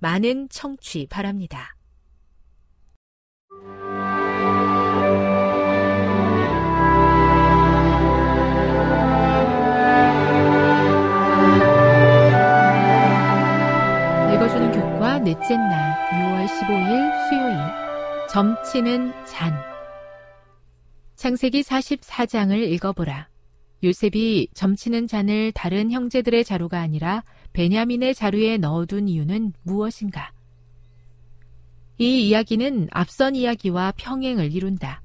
많은 청취 바랍니다. 읽어주는 교과 넷째 날 6월 15일 수요일 점치는 잔 창세기 44장을 읽어보라. 요셉이 점치는 잔을 다른 형제들의 자루가 아니라 베냐민의 자루에 넣어둔 이유는 무엇인가? 이 이야기는 앞선 이야기와 평행을 이룬다.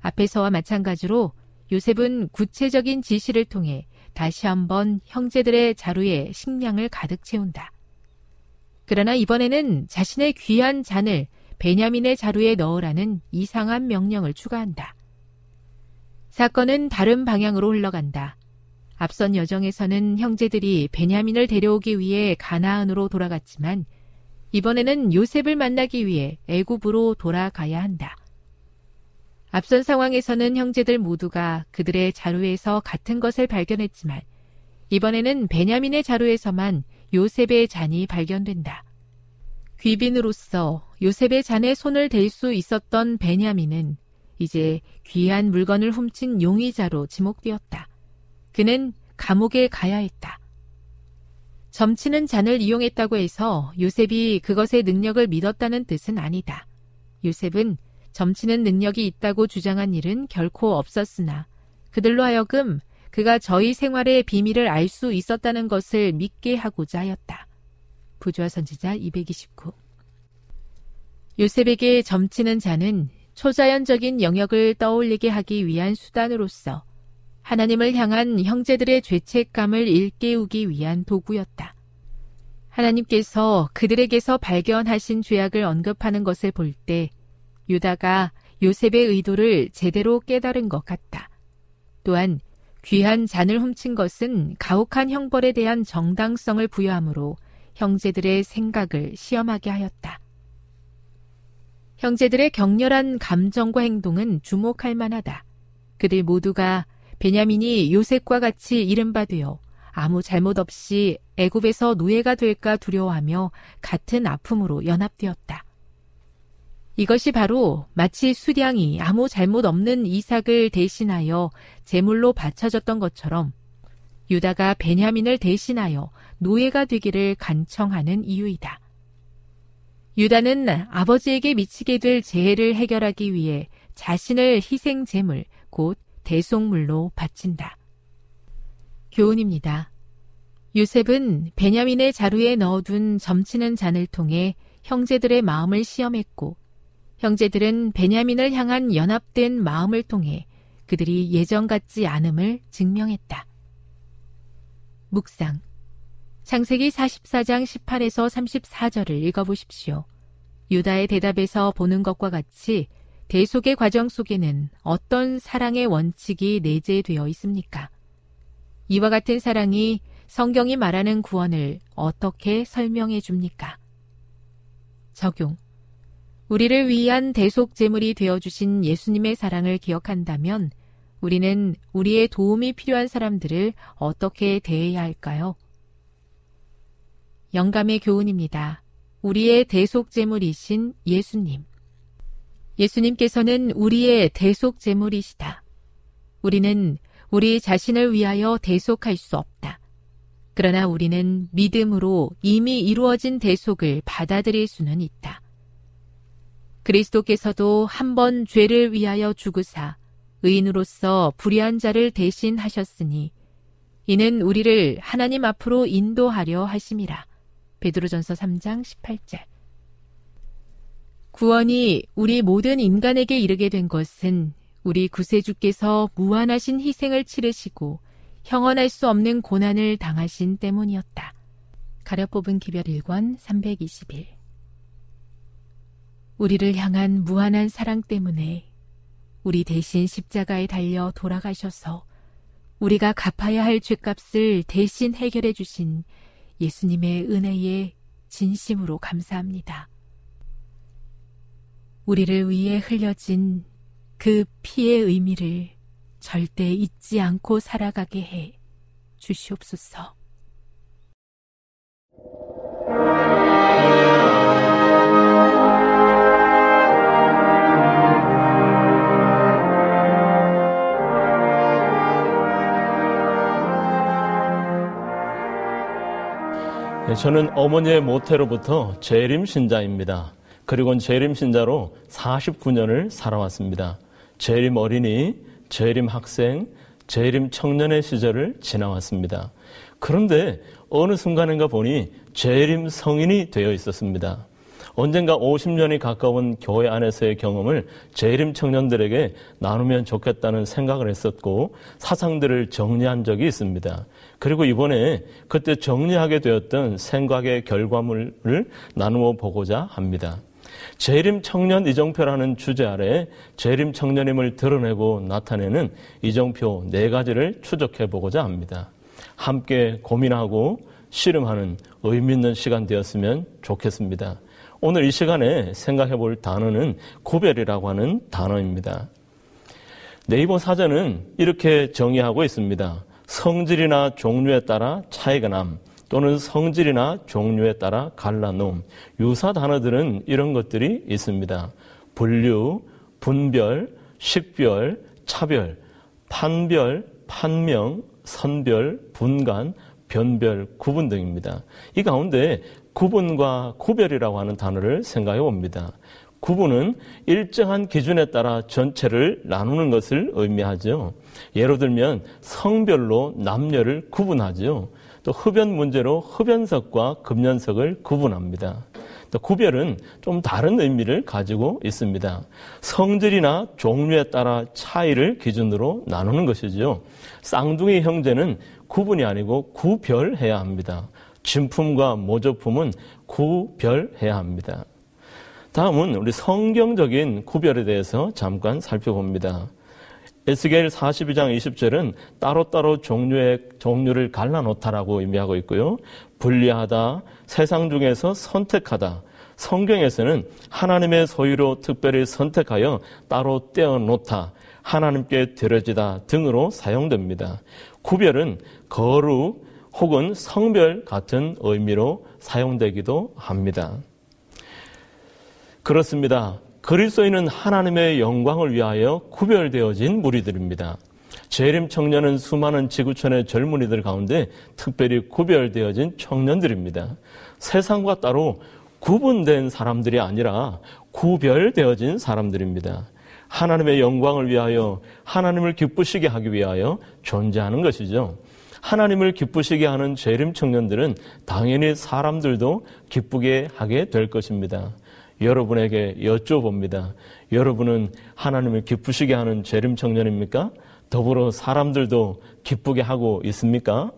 앞에서와 마찬가지로 요셉은 구체적인 지시를 통해 다시 한번 형제들의 자루에 식량을 가득 채운다. 그러나 이번에는 자신의 귀한 잔을 베냐민의 자루에 넣으라는 이상한 명령을 추가한다. 사건은 다른 방향으로 흘러간다. 앞선 여정에서는 형제들이 베냐민을 데려오기 위해 가나안으로 돌아갔지만 이번에는 요셉을 만나기 위해 애굽으로 돌아가야 한다. 앞선 상황에서는 형제들 모두가 그들의 자루에서 같은 것을 발견했지만 이번에는 베냐민의 자루에서만 요셉의 잔이 발견된다. 귀빈으로서 요셉의 잔에 손을 댈 수 있었던 베냐민은 이제 귀한 물건을 훔친 용의자로 지목되었다. 그는 감옥에 가야 했다. 점치는 잔을 이용했다고 해서 요셉이 그것의 능력을 믿었다는 뜻은 아니다. 요셉은 점치는 능력이 있다고 주장한 일은 결코 없었으나 그들로 하여금 그가 저희 생활의 비밀을 알 수 있었다는 것을 믿게 하고자 하였다. 부조화 선지자 229 요셉에게 점치는 잔은 초자연적인 영역을 떠올리게 하기 위한 수단으로서 하나님을 향한 형제들의 죄책감을 일깨우기 위한 도구였다. 하나님께서 그들에게서 발견하신 죄악을 언급하는 것을 볼 때 유다가 요셉의 의도를 제대로 깨달은 것 같다. 또한 귀한 잔을 훔친 것은 가혹한 형벌에 대한 정당성을 부여하므로 형제들의 생각을 시험하게 하였다. 형제들의 격렬한 감정과 행동은 주목할 만하다. 그들 모두가 베냐민이 요셉과 같이 이른바 되어 아무 잘못 없이 애굽에서 노예가 될까 두려워하며 같은 아픔으로 연합되었다. 이것이 바로 마치 수량이 아무 잘못 없는 이삭을 대신하여 제물로 바쳐졌던 것처럼 유다가 베냐민을 대신하여 노예가 되기를 간청하는 이유이다. 유다는 아버지에게 미치게 될 재해를 해결하기 위해 자신을 희생 제물, 곧 대속물로 바친다. 교훈입니다. 요셉은 베냐민의 자루에 넣어둔 점치는 잔을 통해 형제들의 마음을 시험했고 형제들은 베냐민을 향한 연합된 마음을 통해 그들이 예전 같지 않음을 증명했다. 묵상. 창세기 44장 18에서 34절을 읽어보십시오. 유다의 대답에서 보는 것과 같이 대속의 과정 속에는 어떤 사랑의 원칙이 내재되어 있습니까? 이와 같은 사랑이 성경이 말하는 구원을 어떻게 설명해 줍니까? 적용. 우리를 위한 대속 제물이 되어 주신 예수님의 사랑을 기억한다면 우리는 우리의 도움이 필요한 사람들을 어떻게 대해야 할까요? 영감의 교훈입니다. 우리의 대속 제물이신 예수님. 예수님께서는 우리의 대속 제물이시다. 우리는 우리 자신을 위하여 대속할 수 없다. 그러나 우리는 믿음으로 이미 이루어진 대속을 받아들일 수는 있다. 그리스도께서도 한 번 죄를 위하여 죽으사 의인으로서 불의한 자를 대신하셨으니 이는 우리를 하나님 앞으로 인도하려 하심이라. 베드로전서 3장 18절. 구원이 우리 모든 인간에게 이르게 된 것은 우리 구세주께서 무한하신 희생을 치르시고 형언할 수 없는 고난을 당하신 때문이었다. 가려 뽑은 기별 1권 321 우리를 향한 무한한 사랑 때문에 우리 대신 십자가에 달려 돌아가셔서 우리가 갚아야 할 죄값을 대신 해결해 주신 예수님의 은혜에 진심으로 감사합니다. 우리를 위해 흘려진 그 피의 의미를 절대 잊지 않고 살아가게 해 주시옵소서. 네, 저는 어머니의 모태로부터 재림 신자입니다. 그리고 재림 신자로 49년을 살아왔습니다. 재림 어린이, 재림 학생, 재림 청년의 시절을 지나왔습니다. 그런데 어느 순간인가 보니 재림 성인이 되어 있었습니다. 언젠가 50년이 가까운 교회 안에서의 경험을 재림 청년들에게 나누면 좋겠다는 생각을 했었고 사상들을 정리한 적이 있습니다. 그리고 이번에 그때 정리하게 되었던 생각의 결과물을 나누어 보고자 합니다. 재림 청년 이정표라는 주제 아래 재림 청년임을 드러내고 나타내는 이정표 네 가지를 추적해 보고자 합니다. 함께 고민하고 씨름하는 의미 있는 시간 되었으면 좋겠습니다. 오늘 이 시간에 생각해 볼 단어는 구별이라고 하는 단어입니다. 네이버 사전은 이렇게 정의하고 있습니다. 성질이나 종류에 따라 차이가 남, 또는 성질이나 종류에 따라 갈라놓음. 유사 단어들은 이런 것들이 있습니다. 분류, 분별, 식별, 차별, 판별, 판명, 선별, 분간, 변별, 구분 등입니다. 이 가운데 구분과 구별이라고 하는 단어를 생각해 봅니다. 구분은 일정한 기준에 따라 전체를 나누는 것을 의미하죠. 예로 들면 성별로 남녀를 구분하죠. 또 흡연 문제로 흡연석과 금연석을 구분합니다. 또 구별은 좀 다른 의미를 가지고 있습니다. 성질이나 종류에 따라 차이를 기준으로 나누는 것이죠. 쌍둥이 형제는 구분이 아니고 구별해야 합니다. 진품과 모조품은 구별해야 합니다. 다음은 우리 성경적인 구별에 대해서 잠깐 살펴봅니다. 에스겔 42장 20절은 따로따로 종류의 종류를 갈라놓다라고 의미하고 있고요. 분리하다, 세상 중에서 선택하다. 성경에서는 하나님의 소유로 특별히 선택하여 따로 떼어놓다, 하나님께 드려지다 등으로 사용됩니다. 구별은 거룩 혹은 성별 같은 의미로 사용되기도 합니다. 그렇습니다. 그리스도인은 하나님의 영광을 위하여 구별되어진 무리들입니다. 재림 청년은 수많은 지구촌의 젊은이들 가운데 특별히 구별되어진 청년들입니다. 세상과 따로 구분된 사람들이 아니라 구별되어진 사람들입니다. 하나님의 영광을 위하여 하나님을 기쁘시게 하기 위하여 존재하는 것이죠. 하나님을 기쁘시게 하는 재림 청년들은 당연히 사람들도 기쁘게 하게 될 것입니다. 여러분에게 여쭤봅니다. 여러분은 하나님을 기쁘시게 하는 재림 청년입니까? 더불어 사람들도 기쁘게 하고 있습니까?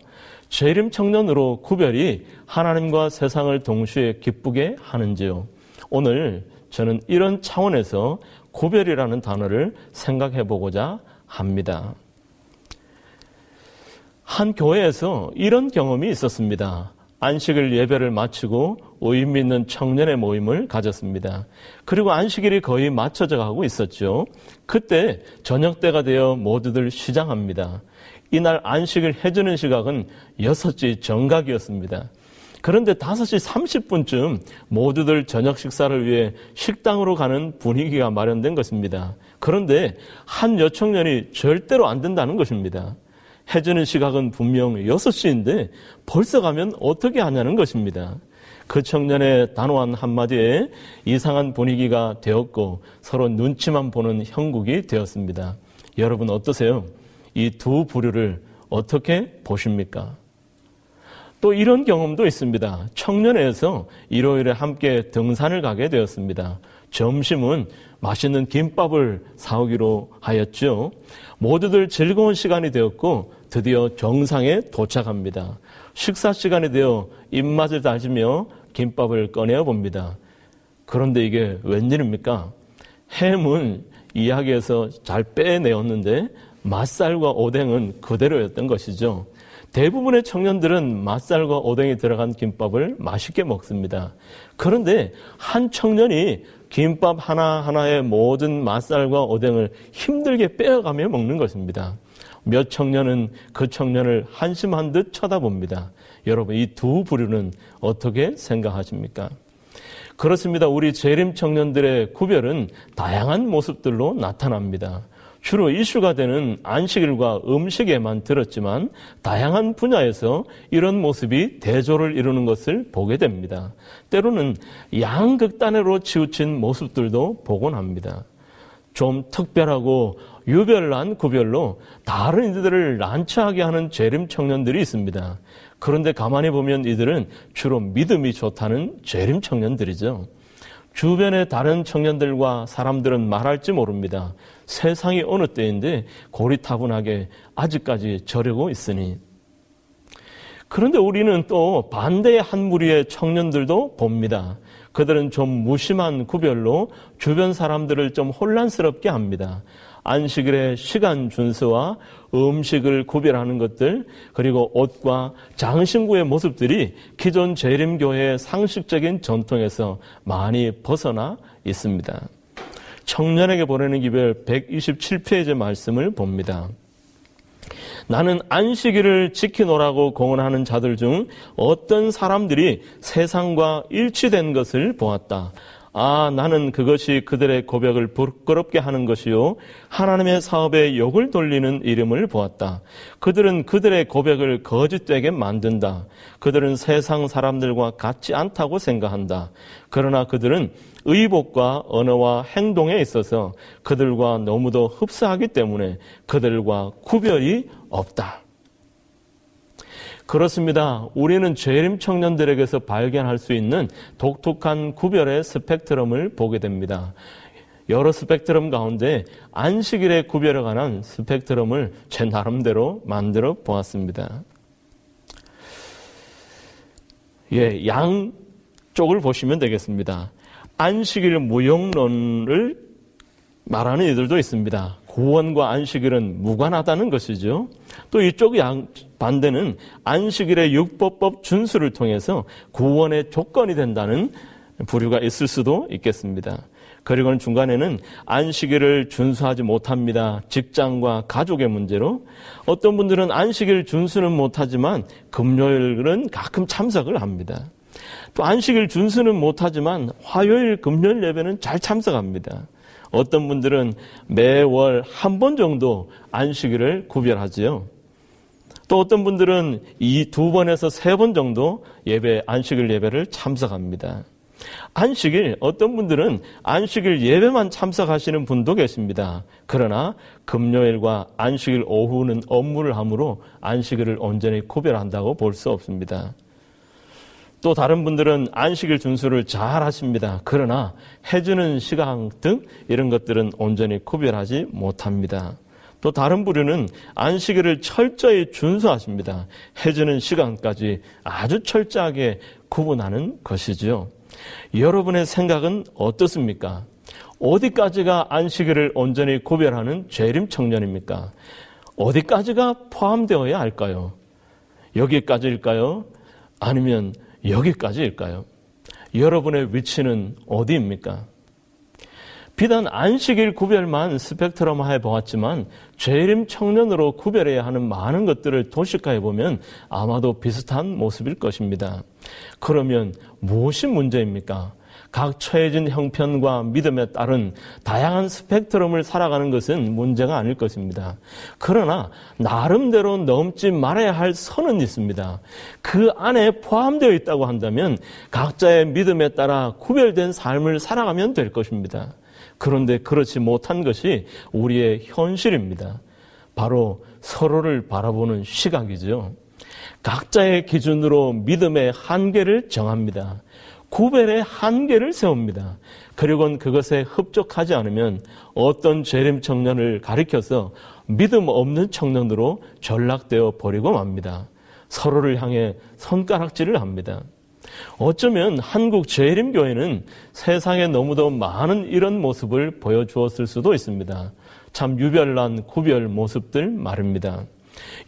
재림 청년으로 구별이 하나님과 세상을 동시에 기쁘게 하는지요? 오늘 저는 이런 차원에서 구별이라는 단어를 생각해 보고자 합니다. 한 교회에서 이런 경험이 있었습니다. 안식일 예배를 마치고 의미 있는 청년의 모임을 가졌습니다. 그리고 안식일이 거의 맞춰져 가고 있었죠. 그때 저녁 때가 되어 모두들 시장합니다. 이날 안식을 해주는 시각은 6시 정각이었습니다. 그런데 5시 30분쯤 모두들 저녁 식사를 위해 식당으로 가는 분위기가 마련된 것입니다. 그런데 한 여청년이 절대로 안 된다는 것입니다. 해주는 시각은 분명 6시인데 벌써 가면 어떻게 하냐는 것입니다. 그 청년의 단호한 한마디에 이상한 분위기가 되었고 서로 눈치만 보는 형국이 되었습니다. 여러분 어떠세요? 이 두 부류를 어떻게 보십니까? 또 이런 경험도 있습니다. 청년회에서 일요일에 함께 등산을 가게 되었습니다. 점심은 맛있는 김밥을 사오기로 하였죠. 모두들 즐거운 시간이 되었고 드디어 정상에 도착합니다. 식사 시간이 되어 입맛을 다지며 김밥을 꺼내어 봅니다. 그런데 이게 웬일입니까? 햄은 이야기에서 잘 빼내었는데 맛살과 오뎅은 그대로였던 것이죠. 대부분의 청년들은 맛살과 오뎅이 들어간 김밥을 맛있게 먹습니다. 그런데 한 청년이 김밥 하나하나의 모든 맛살과 오뎅을 힘들게 빼어가며 먹는 것입니다. 몇 청년은 그 청년을 한심한 듯 쳐다봅니다. 여러분, 이 두 부류는 어떻게 생각하십니까? 그렇습니다. 우리 재림 청년들의 구별은 다양한 모습들로 나타납니다. 주로 이슈가 되는 안식일과 음식에만 들었지만 다양한 분야에서 이런 모습이 대조를 이루는 것을 보게 됩니다. 때로는 양극단으로 치우친 모습들도 보곤 합니다. 좀 특별하고 유별난 구별로 다른 이들을 난처하게 하는 재림 청년들이 있습니다. 그런데 가만히 보면 이들은 주로 믿음이 좋다는 재림 청년들이죠. 주변의 다른 청년들과 사람들은 말할지 모릅니다. 세상이 어느 때인데 고리타분하게 아직까지 저려고 있으니. 그런데 우리는 또 반대의 한 무리의 청년들도 봅니다. 그들은 좀 무심한 구별로 주변 사람들을 좀 혼란스럽게 합니다. 안식일의 시간 준수와 음식을 구별하는 것들, 그리고 옷과 장신구의 모습들이 기존 재림교회의 상식적인 전통에서 많이 벗어나 있습니다. 청년에게 보내는 기별 127페이지 말씀을 봅니다. 나는 안식일을 지키노라고 공언하는 자들 중 어떤 사람들이 세상과 일치된 것을 보았다. 아, 나는 그것이 그들의 고백을 부끄럽게 하는 것이요. 하나님의 사업에 욕을 돌리는 이름을 보았다. 그들은 그들의 고백을 거짓되게 만든다. 그들은 세상 사람들과 같지 않다고 생각한다. 그러나 그들은 의복과 언어와 행동에 있어서 그들과 너무도 흡사하기 때문에 그들과 구별이 없다. 그렇습니다. 우리는 재림 청년들에게서 발견할 수 있는 독특한 구별의 스펙트럼을 보게 됩니다. 여러 스펙트럼 가운데 안식일의 구별에 관한 스펙트럼을 제 나름대로 만들어 보았습니다. 예, 양 쪽을 보시면 되겠습니다. 안식일 무용론을 말하는 이들도 있습니다. 구원과 안식일은 무관하다는 것이죠. 또 이쪽 양 반대는 안식일의 육법법 준수를 통해서 구원의 조건이 된다는 부류가 있을 수도 있겠습니다. 그리고는 중간에는 안식일을 준수하지 못합니다. 직장과 가족의 문제로 어떤 분들은 안식일 준수는 못하지만 금요일은 가끔 참석을 합니다. 또 안식일 준수는 못하지만 화요일, 금요일 예배는 잘 참석합니다. 어떤 분들은 매월 한 번 정도 안식일을 구별하지요. 또 어떤 분들은 이 두 번에서 세 번 정도 예배, 안식일 예배를 참석합니다. 안식일, 어떤 분들은 안식일 예배만 참석하시는 분도 계십니다. 그러나 금요일과 안식일 오후는 업무를 하므로 안식일을 온전히 구별한다고 볼 수 없습니다. 또 다른 분들은 안식일 준수를 잘 하십니다. 그러나 해주는 시간 등 이런 것들은 온전히 구별하지 못합니다. 또 다른 부류는 안식일을 철저히 준수하십니다. 해주는 시간까지 아주 철저하게 구분하는 것이지요. 여러분의 생각은 어떻습니까? 어디까지가 안식일을 온전히 구별하는 재림 청년입니까? 어디까지가 포함되어야 할까요? 여기까지일까요? 아니면 여기까지일까요? 여러분의 위치는 어디입니까? 비단 안식일 구별만 스펙트럼화해 보았지만 재림 청년으로 구별해야 하는 많은 것들을 도식화해 보면 아마도 비슷한 모습일 것입니다. 그러면 무엇이 문제입니까? 각 처해진 형편과 믿음에 따른 다양한 스펙트럼을 살아가는 것은 문제가 아닐 것입니다. 그러나 나름대로 넘지 말아야 할 선은 있습니다. 그 안에 포함되어 있다고 한다면 각자의 믿음에 따라 구별된 삶을 살아가면 될 것입니다. 그런데 그렇지 못한 것이 우리의 현실입니다. 바로 서로를 바라보는 시각이죠. 각자의 기준으로 믿음의 한계를 정합니다. 구별의 한계를 세웁니다. 그리고는 그것에 흡족하지 않으면 어떤 재림 청년을 가리켜서 믿음 없는 청년으로 전락되어 버리고 맙니다. 서로를 향해 손가락질을 합니다. 어쩌면 한국 재림교회는 세상에 너무도 많은 이런 모습을 보여주었을 수도 있습니다. 참 유별난 구별 모습들 말입니다.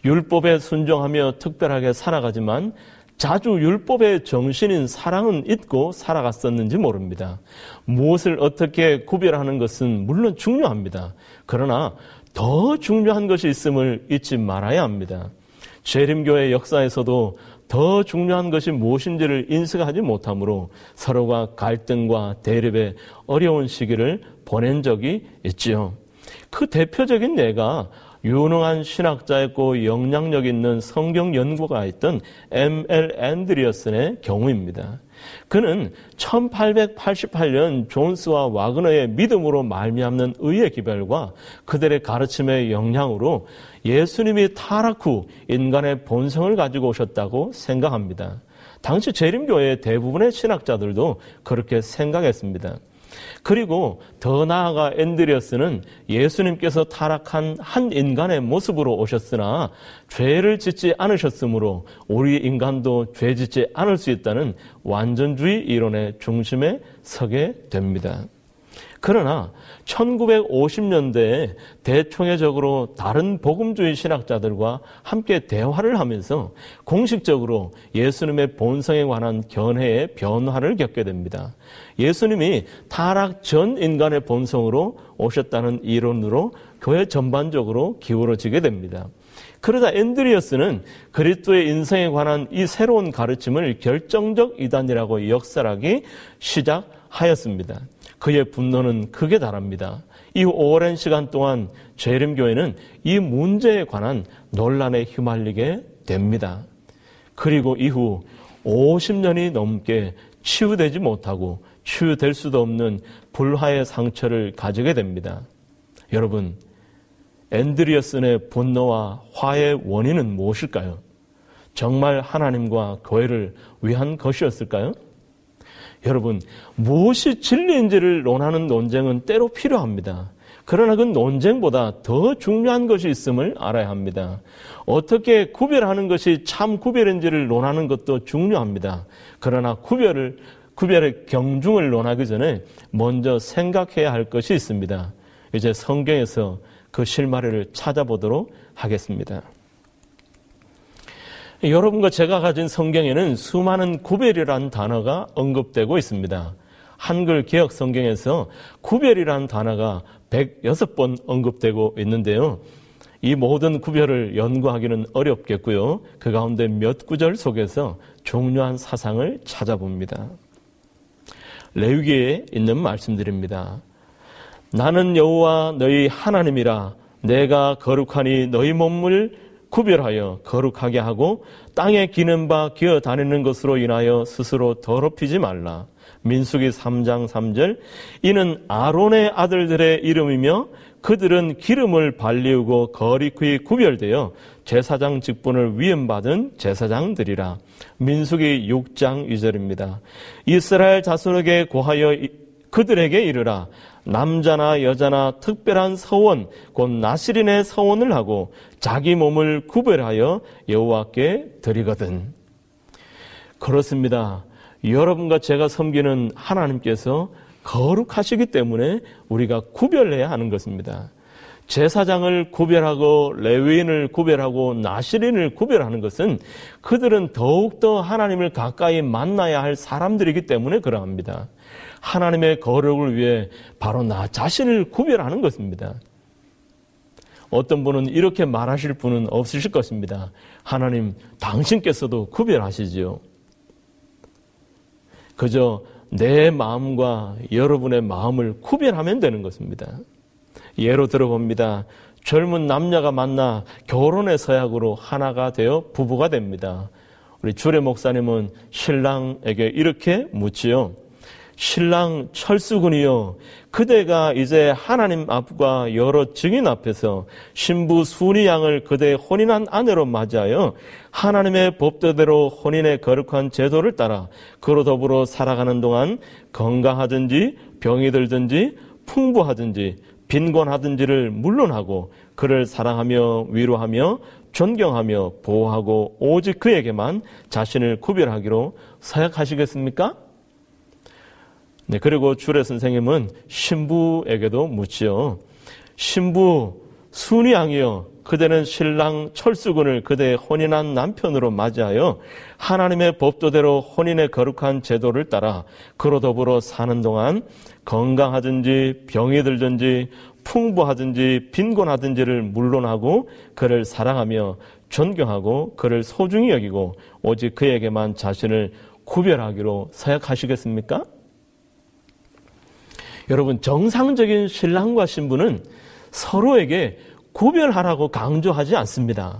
율법에 순종하며 특별하게 살아가지만 자주 율법의 정신인 사랑은 잊고 살아갔었는지 모릅니다. 무엇을 어떻게 구별하는 것은 물론 중요합니다. 그러나 더 중요한 것이 있음을 잊지 말아야 합니다. 재림교회 역사에서도 더 중요한 것이 무엇인지를 인식하지 못하므로 서로가 갈등과 대립의 어려운 시기를 보낸 적이 있지요. 그 대표적인 예가 유능한 신학자였고 영향력 있는 성경 연구가 있던 M.L. 앤드리어슨의 경우입니다. 그는 1888년 존스와 와그너의 믿음으로 말미암는 의의 기별과 그들의 가르침의 영향으로 예수님이 타락 후 인간의 본성을 가지고 오셨다고 생각합니다. 당시 재림교회의 대부분의 신학자들도 그렇게 생각했습니다. 그리고 더 나아가 앤드리어스는 예수님께서 타락한 한 인간의 모습으로 오셨으나 죄를 짓지 않으셨으므로 우리 인간도 죄 짓지 않을 수 있다는 완전주의 이론의 중심에 서게 됩니다. 그러나 1950년대에 대총회적으로 다른 복음주의 신학자들과 함께 대화를 하면서 공식적으로 예수님의 본성에 관한 견해의 변화를 겪게 됩니다. 예수님이 타락 전 인간의 본성으로 오셨다는 이론으로 교회 전반적으로 기울어지게 됩니다. 그러다 앤드리어스는 그리스도의 인생에 관한 이 새로운 가르침을 결정적 이단이라고 역설하기 시작하였습니다. 그의 분노는 극에 달합니다. 이 오랜 시간 동안 재림교회는 이 문제에 관한 논란에 휘말리게 됩니다. 그리고 이후 50년이 넘게 치유되지 못하고 치유될 수도 없는 불화의 상처를 가지게 됩니다. 여러분, 앤드리어슨의 분노와 화의 원인은 무엇일까요? 정말 하나님과 교회를 위한 것이었을까요? 여러분, 무엇이 진리인지를 논하는 논쟁은 때로 필요합니다. 그러나 그 논쟁보다 더 중요한 것이 있음을 알아야 합니다. 어떻게 구별하는 것이 참 구별인지를 논하는 것도 중요합니다. 그러나 구별을, 구별의 경중을 논하기 전에 먼저 생각해야 할 것이 있습니다. 이제 성경에서 그 실마리를 찾아보도록 하겠습니다. 여러분과 제가 가진 성경에는 수많은 구별이라는 단어가 언급되고 있습니다. 한글 개혁 성경에서 구별이라는 단어가 106번 언급되고 있는데요. 이 모든 구별을 연구하기는 어렵겠고요. 그 가운데 몇 구절 속에서 중요한 사상을 찾아봅니다. 레위기에 있는 말씀드립니다. 나는 여호와 너희 하나님이라 내가 거룩하니 너희 몸을 구별하여 거룩하게 하고 땅에 기는 바 기어 다니는 것으로 인하여 스스로 더럽히지 말라. 민수기 3장 3절 이는 아론의 아들들의 이름이며 그들은 기름을 발리우고 거리크이 구별되어 제사장 직분을 위임받은 제사장들이라. 민수기 6장 2절입니다. 이스라엘 자손에게 고하여 그들에게 이르라. 남자나 여자나 특별한 서원 곧 나시린의 서원을 하고 자기 몸을 구별하여 여호와께 드리거든. 그렇습니다. 여러분과 제가 섬기는 하나님께서 거룩하시기 때문에 우리가 구별해야 하는 것입니다. 제사장을 구별하고 레위인을 구별하고 나시린을 구별하는 것은 그들은 더욱더 하나님을 가까이 만나야 할 사람들이기 때문에 그러합니다. 하나님의 거룩을 위해 바로 나 자신을 구별하는 것입니다. 어떤 분은 이렇게 말하실 분은 없으실 것입니다. 하나님, 당신께서도 구별하시지요. 그저 내 마음과 여러분의 마음을 구별하면 되는 것입니다. 예로 들어봅니다. 젊은 남녀가 만나 결혼의 서약으로 하나가 되어 부부가 됩니다. 우리 주례 목사님은 신랑에게 이렇게 묻지요. 신랑 철수군이요. 그대가 이제 하나님 앞과 여러 증인 앞에서 신부 순이 양을 그대의 혼인한 아내로 맞이하여 하나님의 법대로 혼인의 거룩한 제도를 따라 그로 더불어 살아가는 동안 건강하든지 병이 들든지 풍부하든지 빈곤하든지를 물론하고 그를 사랑하며 위로하며 존경하며 보호하고 오직 그에게만 자신을 구별하기로 서약하시겠습니까? 네, 그리고 주례 선생님은 신부에게도 묻지요. 신부 순이 양이여 그대는 신랑 철수군을 그대의 혼인한 남편으로 맞이하여 하나님의 법도대로 혼인의 거룩한 제도를 따라 그로 더불어 사는 동안 건강하든지 병이 들든지 풍부하든지 빈곤하든지를 물론하고 그를 사랑하며 존경하고 그를 소중히 여기고 오직 그에게만 자신을 구별하기로 서약하시겠습니까? 여러분 정상적인 신랑과 신부는 서로에게 구별하라고 강조하지 않습니다.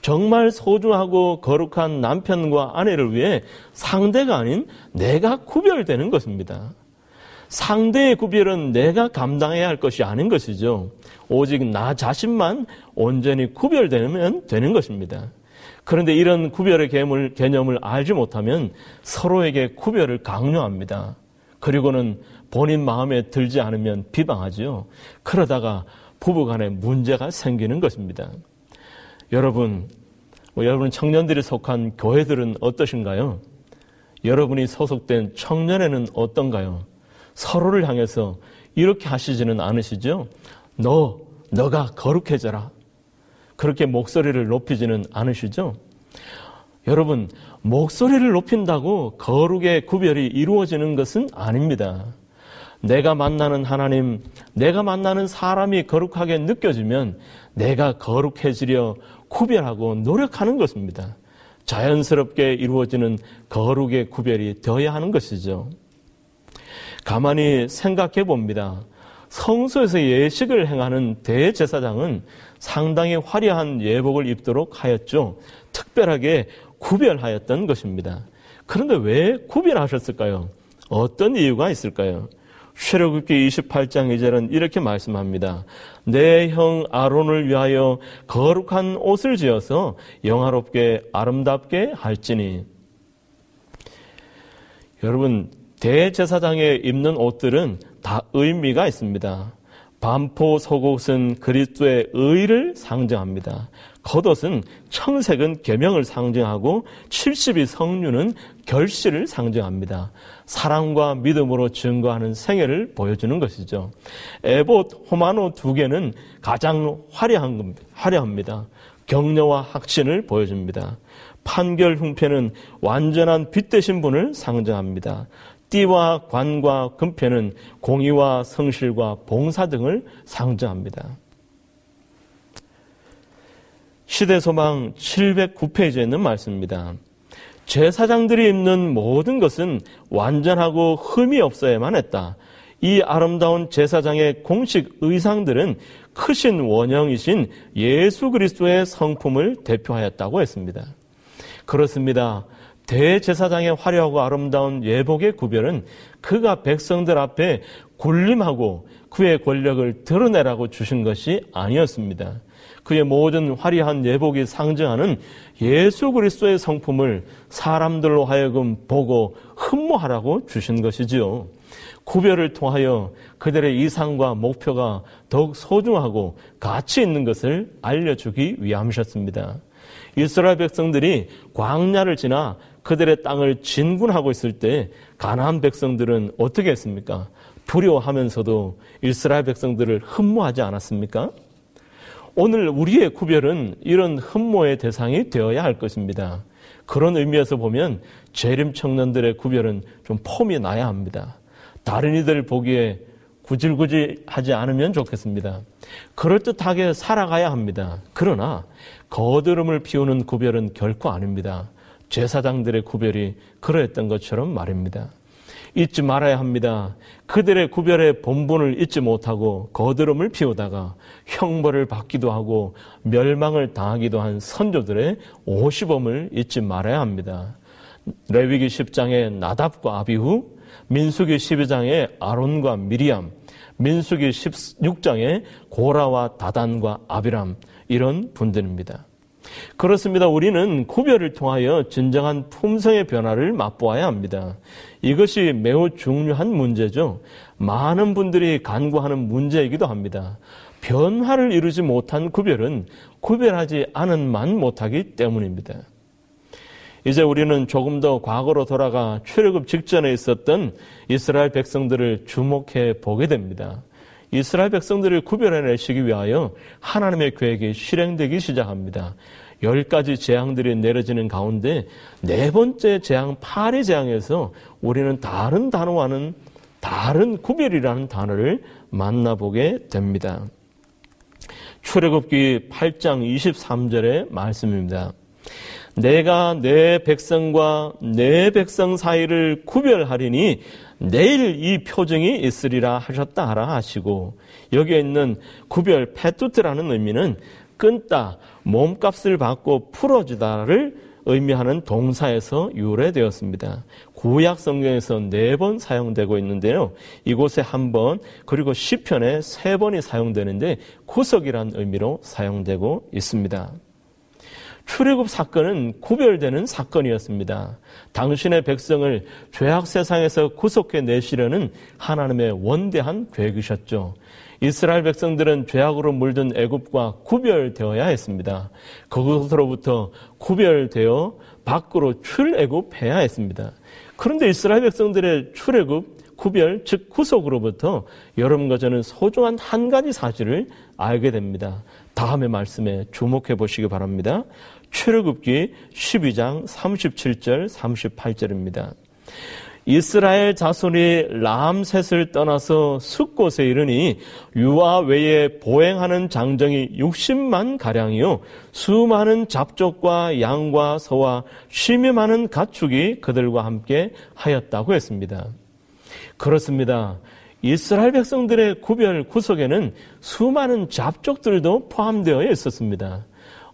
정말 소중하고 거룩한 남편과 아내를 위해 상대가 아닌 내가 구별되는 것입니다. 상대의 구별은 내가 감당해야 할 것이 아닌 것이죠. 오직 나 자신만 온전히 구별되면 되는 것입니다. 그런데 이런 구별의 개념을, 알지 못하면 서로에게 구별을 강요합니다. 그리고는 본인 마음에 들지 않으면 비방하지요. 그러다가 부부간에 문제가 생기는 것입니다. 여러분, 뭐 여러분 청년들이 속한 교회들은 어떠신가요? 여러분이 소속된 청년회는 어떤가요? 서로를 향해서 이렇게 하시지는 않으시죠? 너, 너가 거룩해져라. 그렇게 목소리를 높이지는 않으시죠? 여러분, 목소리를 높인다고 거룩의 구별이 이루어지는 것은 아닙니다. 내가 만나는 하나님, 내가 만나는 사람이 거룩하게 느껴지면 내가 거룩해지려 구별하고 노력하는 것입니다. 자연스럽게 이루어지는 거룩의 구별이 되어야 하는 것이죠. 가만히 생각해 봅니다. 성소에서 예식을 행하는 대제사장은 상당히 화려한 예복을 입도록 하였죠. 특별하게 구별하였던 것입니다. 그런데 왜 구별하셨을까요? 어떤 이유가 있을까요? 쉐르굽기 28장 2절은 이렇게 말씀합니다. 내 형 아론을 위하여 거룩한 옷을 지어서 영화롭게 아름답게 할지니. 여러분, 대제사장에 입는 옷들은 다 의미가 있습니다. 반포 속옷은 그리스도의 의를 상징합니다. 겉옷은 청색은 계명을 상징하고 70이 성류는 결실을 상징합니다. 사랑과 믿음으로 증거하는 생애를 보여주는 것이죠. 에봇, 호마노 두 개는 가장 화려한, 화려합니다. 격려와 확신을 보여줍니다. 판결 흉패는 완전한 빛 대신 분을 상징합니다. 띠와 관과 금패는 공의와 성실과 봉사 등을 상징합니다. 시대소망 709페이지에 있는 말씀입니다. 제사장들이 입는 모든 것은 완전하고 흠이 없어야만 했다. 이 아름다운 제사장의 공식 의상들은 크신 원형이신 예수 그리스도의 성품을 대표하였다고 했습니다. 그렇습니다. 대제사장의 화려하고 아름다운 예복의 구별은 그가 백성들 앞에 군림하고 그의 권력을 드러내라고 주신 것이 아니었습니다. 그의 모든 화려한 예복이 상징하는 예수 그리스도의 성품을 사람들로 하여금 보고 흠모하라고 주신 것이지요. 구별을 통하여 그들의 이상과 목표가 더욱 소중하고 가치 있는 것을 알려주기 위함이셨습니다. 이스라엘 백성들이 광야를 지나 그들의 땅을 진군하고 있을 때 가나안 백성들은 어떻게 했습니까? 두려워하면서도 이스라엘 백성들을 흠모하지 않았습니까? 오늘 우리의 구별은 이런 흠모의 대상이 되어야 할 것입니다. 그런 의미에서 보면 재림 청년들의 구별은 좀 폼이 나야 합니다. 다른 이들 보기에 구질구질 하지 않으면 좋겠습니다. 그럴듯하게 살아가야 합니다. 그러나 거드름을 피우는 구별은 결코 아닙니다. 제사장들의 구별이 그러했던 것처럼 말입니다. 잊지 말아야 합니다. 그들의 구별의 본분을 잊지 못하고 거드름을 피우다가 형벌을 받기도 하고 멸망을 당하기도 한 선조들의 오시범을 잊지 말아야 합니다. 레위기 10장의 나답과 아비후, 민수기 12장의 아론과 미리암, 민수기 16장의 고라와 다단과 아비람 이런 분들입니다. 그렇습니다. 우리는 구별을 통하여 진정한 품성의 변화를 맛보아야 합니다. 이것이 매우 중요한 문제죠. 많은 분들이 간구하는 문제이기도 합니다. 변화를 이루지 못한 구별은 구별하지 않은 만 못하기 때문입니다. 이제 우리는 조금 더 과거로 돌아가 출애굽 직전에 있었던 이스라엘 백성들을 주목해 보게 됩니다. 이스라엘 백성들을 구별해내시기 위하여 하나님의 계획이 실행되기 시작합니다. 열 가지 재앙들이 내려지는 가운데 네 번째 재앙, 파리 재앙에서 우리는 다른 단어와는 다른 구별이라는 단어를 만나보게 됩니다. 출애굽기 8장 23절의 말씀입니다. 내가 내 백성과 내 백성 사이를 구별하리니 내일 이 표정이 있으리라 하셨다 하라 하시고 여기에 있는 구별 페투트라는 의미는 끊다, 몸값을 받고 풀어주다를 의미하는 동사에서 유래되었습니다. 구약 성경에서 네 번 사용되고 있는데요. 이곳에 한 번, 그리고 시편에 세 번이 사용되는데 구석이란 의미로 사용되고 있습니다. 출애굽 사건은 구별되는 사건이었습니다. 당신의 백성을 죄악 세상에서 구속해 내시려는 하나님의 원대한 계획이셨죠. 이스라엘 백성들은 죄악으로 물든 애굽과 구별되어야 했습니다. 그것으로부터 구별되어 밖으로 출애굽해야 했습니다. 그런데 이스라엘 백성들의 출애굽 구별 즉 구속으로부터 여러분과 저는 소중한 한 가지 사실을 알게 됩니다. 다음의 말씀에 주목해 보시기 바랍니다. 출애굽기 12장 37절 38절입니다. 이스라엘 자손이 람셋을 떠나서 숫곳에 이르니 유아 외에 보행하는 장정이 60만 가량이요 수많은 잡족과 양과 소와 쉼이 많은 가축이 그들과 함께 하였다고 했습니다. 그렇습니다. 이스라엘 백성들의 구별 구석에는 수많은 잡족들도 포함되어 있었습니다.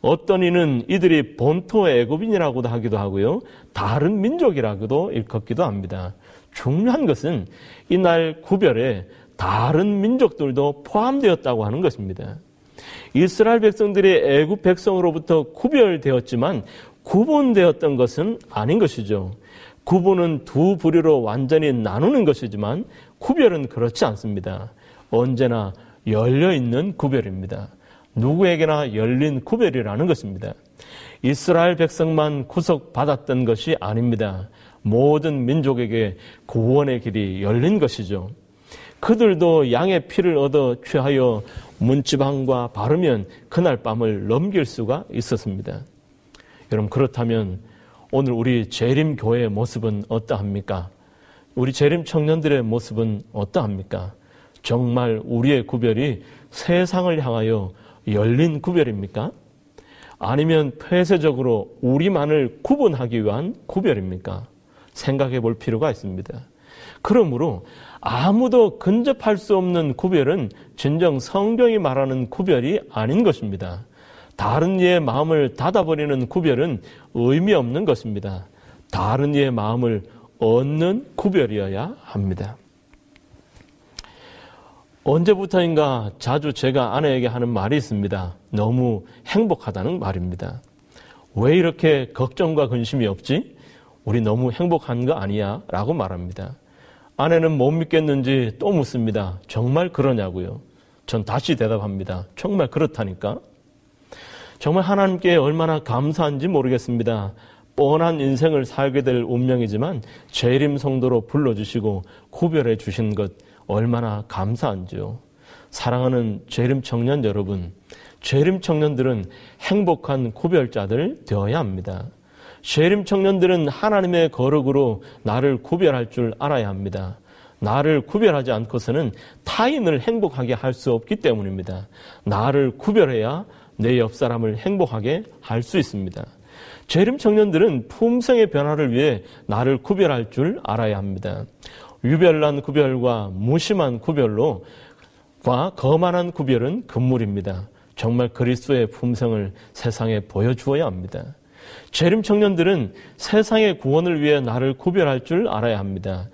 어떤 이는 이들이 본토 애굽인이라고도 하기도 하고요. 다른 민족이라고도 일컫기도 합니다. 중요한 것은 이날 구별에 다른 민족들도 포함되었다고 하는 것입니다. 이스라엘 백성들이 애굽 백성으로부터 구별되었지만 구분되었던 것은 아닌 것이죠. 구분은 두 부류로 완전히 나누는 것이지만 구별은 그렇지 않습니다. 언제나 열려 있는 구별입니다. 누구에게나 열린 구별이라는 것입니다. 이스라엘 백성만 구속받았던 것이 아닙니다. 모든 민족에게 구원의 길이 열린 것이죠. 그들도 양의 피를 얻어 취하여 문지방과 바르면 그날 밤을 넘길 수가 있었습니다. 여러분 그렇다면 오늘 우리 재림 교회의 모습은 어떠합니까? 우리 재림 청년들의 모습은 어떠합니까? 정말 우리의 구별이 세상을 향하여 열린 구별입니까? 아니면 폐쇄적으로 우리만을 구분하기 위한 구별입니까? 생각해 볼 필요가 있습니다. 그러므로 아무도 근접할 수 없는 구별은 진정 성경이 말하는 구별이 아닌 것입니다. 다른 이의 마음을 닫아버리는 구별은 의미 없는 것입니다. 다른 이의 마음을 얻는 구별이어야 합니다. 언제부터인가 자주 제가 아내에게 하는 말이 있습니다. 너무 행복하다는 말입니다. 왜 이렇게 걱정과 근심이 없지? 우리 너무 행복한 거 아니야? 라고 말합니다. 아내는 못 믿겠는지 또 묻습니다. 정말 그러냐고요? 전 다시 대답합니다. 정말 그렇다니까? 정말 하나님께 얼마나 감사한지 모르겠습니다. 뻔한 인생을 살게 될 운명이지만 재림 성도로 불러주시고 구별해 주신 것 얼마나 감사한지요. 사랑하는 재림 청년 여러분, 재림 청년들은 행복한 구별자들 되어야 합니다. 재림 청년들은 하나님의 거룩으로 나를 구별할 줄 알아야 합니다. 나를 구별하지 않고서는 타인을 행복하게 할 수 없기 때문입니다. 나를 구별해야 내 옆 사람을 행복하게 할 수 있습니다. 재림 청년들은 품성의 변화를 위해 나를 구별할 줄 알아야 합니다. 유별난 구별과 무심한 구별로 과 거만한 구별은 금물입니다. 정말 그리스도의 품성을 세상에 보여주어야 합니다. 재림 청년들은 세상의 구원을 위해 나를 구별할 줄 알아야 합니다.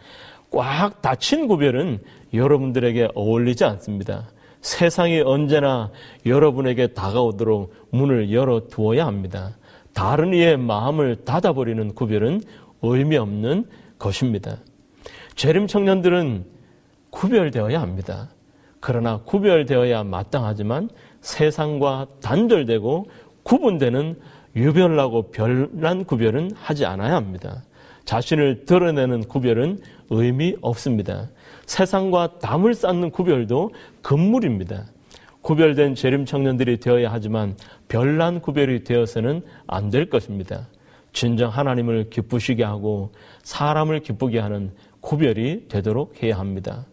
꽉 닫힌 구별은 여러분들에게 어울리지 않습니다. 세상이 언제나 여러분에게 다가오도록 문을 열어 두어야 합니다. 다른 이의 마음을 닫아버리는 구별은 의미 없는 것입니다. 재림 청년들은 구별되어야 합니다. 그러나 구별되어야 마땅하지만 세상과 단절되고 구분되는 유별나고 별난 구별은 하지 않아야 합니다. 자신을 드러내는 구별은 의미 없습니다. 세상과 담을 쌓는 구별도 금물입니다. 구별된 재림 청년들이 되어야 하지만 별난 구별이 되어서는 안 될 것입니다. 진정 하나님을 기쁘시게 하고 사람을 기쁘게 하는 구별이 되도록 해야 합니다.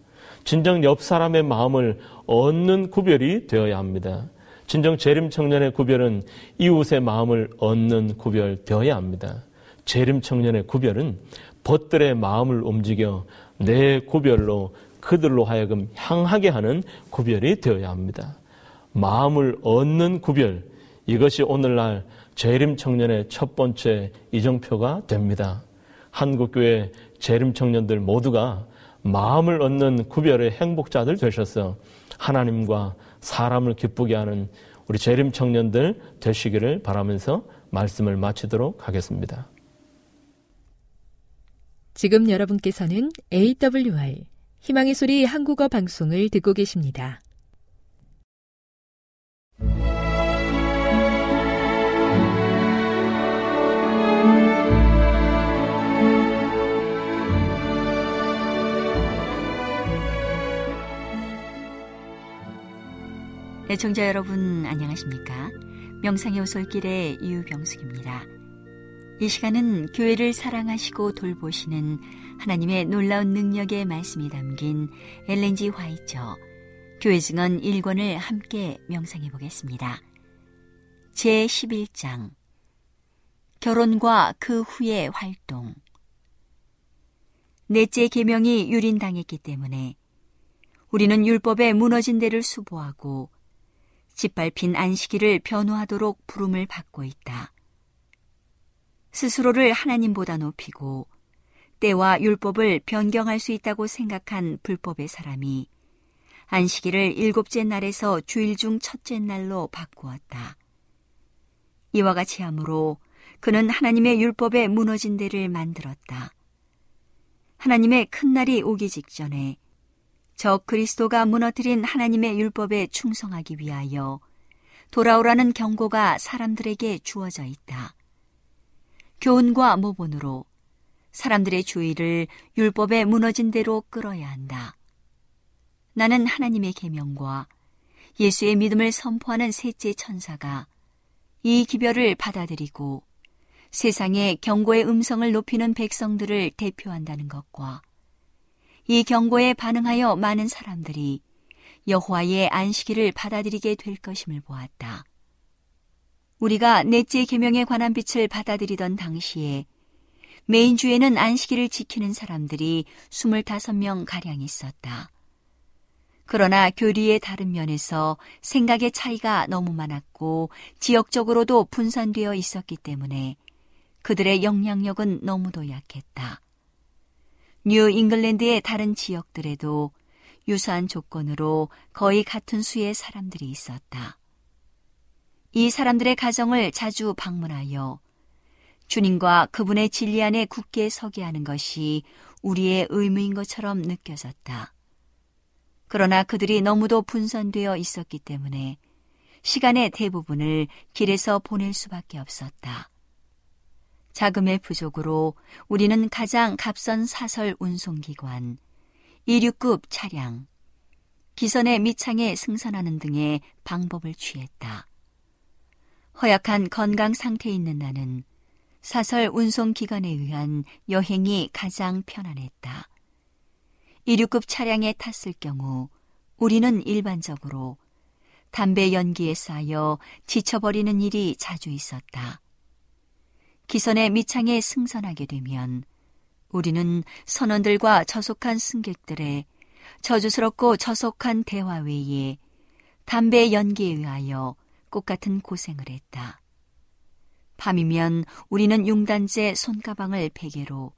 진정 옆 사람의 마음을 얻는 구별이 되어야 합니다. 진정 재림 청년의 구별은 이웃의 마음을 얻는 구별 되어야 합니다. 재림 청년의 구별은 벗들의 마음을 움직여 내 구별로 그들로 하여금 향하게 하는 구별이 되어야 합니다. 마음을 얻는 구별, 이것이 오늘날 재림 청년의 첫 번째 이정표가 됩니다. 한국교회 재림 청년들 모두가 마음을 얻는 구별의 행복자들 되셔서 하나님과 사람을 기쁘게 하는 우리 재림 청년들 되시기를 바라면서 말씀을 마치도록 하겠습니다. 지금 여러분께서는 AWR 희망의 소리 한국어 방송을 듣고 계십니다. 애청자 여러분 안녕하십니까? 명상의 오솔길의 유병숙입니다. 이 시간은 교회를 사랑하시고 돌보시는 하나님의 놀라운 능력의 말씀이 담긴 엘렌지 화이처 교회 증언 1권을 함께 명상해 보겠습니다. 제 11장 결혼과 그 후의 활동 넷째 계명이 유린당했기 때문에 우리는 율법에 무너진 데를 수보하고 짓밟힌 안식일을 변호하도록 부름을 받고 있다. 스스로를 하나님보다 높이고 때와 율법을 변경할 수 있다고 생각한 불법의 사람이 안식일을 일곱째 날에서 주일 중 첫째 날로 바꾸었다. 이와 같이 함으로 그는 하나님의 율법에 무너진 데를 만들었다. 하나님의 큰 날이 오기 직전에 저 그리스도가 무너뜨린 하나님의 율법에 충성하기 위하여 돌아오라는 경고가 사람들에게 주어져 있다. 교훈과 모본으로 사람들의 주의를 율법에 무너진 대로 끌어야 한다. 나는 하나님의 계명과 예수의 믿음을 선포하는 셋째 천사가 이 기별을 받아들이고 세상의 경고의 음성을 높이는 백성들을 대표한다는 것과 이 경고에 반응하여 많은 사람들이 여호와의 안식일을 받아들이게 될 것임을 보았다. 우리가 넷째 계명에 관한 빛을 받아들이던 당시에 메인 주에는 안식일을 지키는 사람들이 25명 가량 있었다. 그러나 교리의 다른 면에서 생각의 차이가 너무 많았고 지역적으로도 분산되어 있었기 때문에 그들의 영향력은 너무도 약했다. 뉴 잉글랜드의 다른 지역들에도 유사한 조건으로 거의 같은 수의 사람들이 있었다. 이 사람들의 가정을 자주 방문하여 주님과 그분의 진리 안에 굳게 서게 하는 것이 우리의 의무인 것처럼 느껴졌다. 그러나 그들이 너무도 분산되어 있었기 때문에 시간의 대부분을 길에서 보낼 수밖에 없었다. 자금의 부족으로 우리는 가장 값선 사설 운송기관, 이륙급 차량, 기선의 밑창에 승선하는 등의 방법을 취했다. 허약한 건강 상태에 있는 나는 사설 운송기관에 의한 여행이 가장 편안했다. 이륙급 차량에 탔을 경우 우리는 일반적으로 담배 연기에 쌓여 지쳐버리는 일이 자주 있었다. 기선의 밑창에 승선하게 되면 우리는 선원들과 저속한 승객들의 저주스럽고 저속한 대화 외에 담배 연기에 의하여 꽃 같은 고생을 했다. 밤이면 우리는 용단제 손가방을 베개로